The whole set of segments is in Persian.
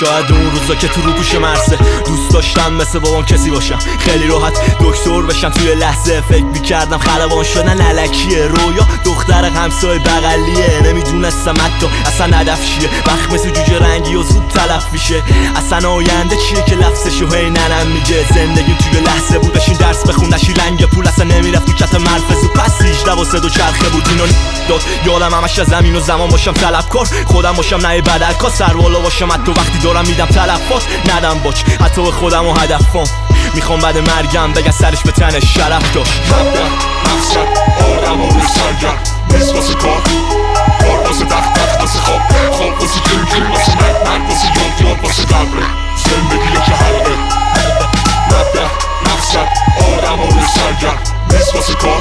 شاید اون روزا که تو رو پوش مرسه. دوست داشتم مثل بابام کسی باشم خیلی راحت دکتر بشم توی لحظه فکر می‌کردم خلبان شدن. علکیه رویا. دختر همسای بغلیه. نمی‌دونستم حتی اصلا هدف چیه. وقت مثل جوجه رنگی و زود تلف میشه. اصلا آینده چیه که لفظشو هی ننم میگه؟ زندگی توی لحظه بود. بشین درس بخون نشی رنگ پول اصلا نمی‌رفت تو کت مرفز و پس 18 و سه دو چرخه بود اینو داد. یادم همش از زمین و زمان باشم طلبکار خودم باشم نه بدرکا سر بالا باشم حتی وقتی دارم میدم تلفات. ندم باش حتی به خودم و هدفم می‌خوام بعد مرگم بگن سرش به تنش شرف داشت. مبدع مقصد آدم و سرگرم نیست واسه کار. کار واسه دق دق واسه خواب. خواب واسه جون جون واسه مرگ. مرگ واسه یاد یاد واسه قبره. زندگی که حلقه. مبدع مقصد آدم و نیست واسه کار کار.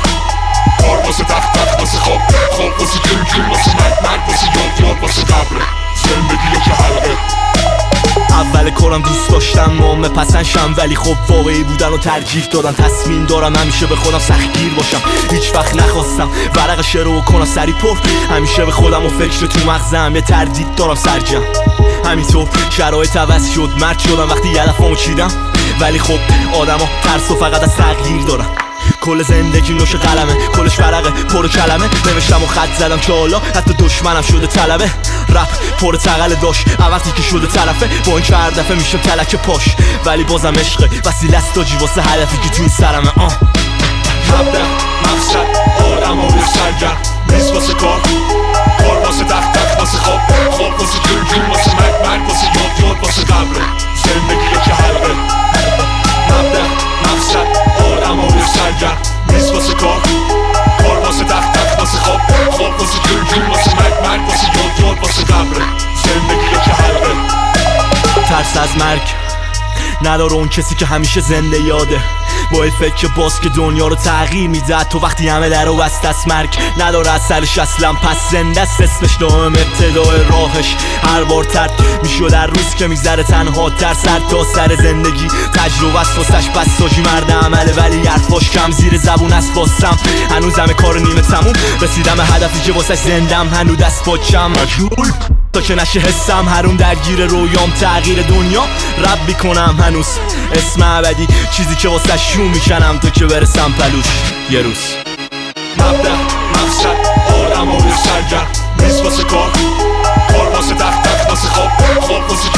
اول کارم دوست داشتم نام پسنشم ولی خب واقعی بودن و ترجیح دادن تصمیم دارم همیشه به خودم سختگیر باشم. هیچ وقت نخواستم ورق شعر و کنم سری پر. همیشه به خودم و فکر تو مغزم یه تردید دارم سرجم. همینطور شرایط عوض شد مرد شدم وقتی دفعه چیدم. ولی خب آدما ترس و فقط از تغییر دارن. کل زندگی نوش قلمه. کلش فرقه پر کلمه. نوشتم و خط زدم که حالا حتی دشمنم شده طلبه. رپ پر تقل داشت وقتی که شده طرفه. با این هر دفعه میشه تلک پاش. ولی بازم عشقه وسیله است تاجی واسه هدفی که تو سرمه. آه. مقصد آدم و ترس از مرگ. نداره اون کسی که همیشه زنده یاده. با این فکر باز که دنیا رو تغییر میده تو وقتی همه در و بست از مرگ نداره از سرش اصلا. پس زنده است اسمش دائم ابتدای راهش. هر بار ترد می‌شد در روز که میگذره تنها در سر تا سر زندگی. تجربه است واسش بس ساجی مرد عمله. ولی حرفاش کم زیر زبون است واسم هنوز همه کار نیمه تموم. رسیدم هدفی که واسش زندم. هنو دست باچم مجنون. تا که نشه حسم. هرون درگیر رویام تغییر دنیا. رب می‌کنم هنوز اسم ابدی. چیزی که واسه شو می‌کنم تا که برسم پلوش. یه روز. مبدع مقصد آدم و سرگرم نیست واسه کار. کار واسه دق دق واسه خواب. خواب واسه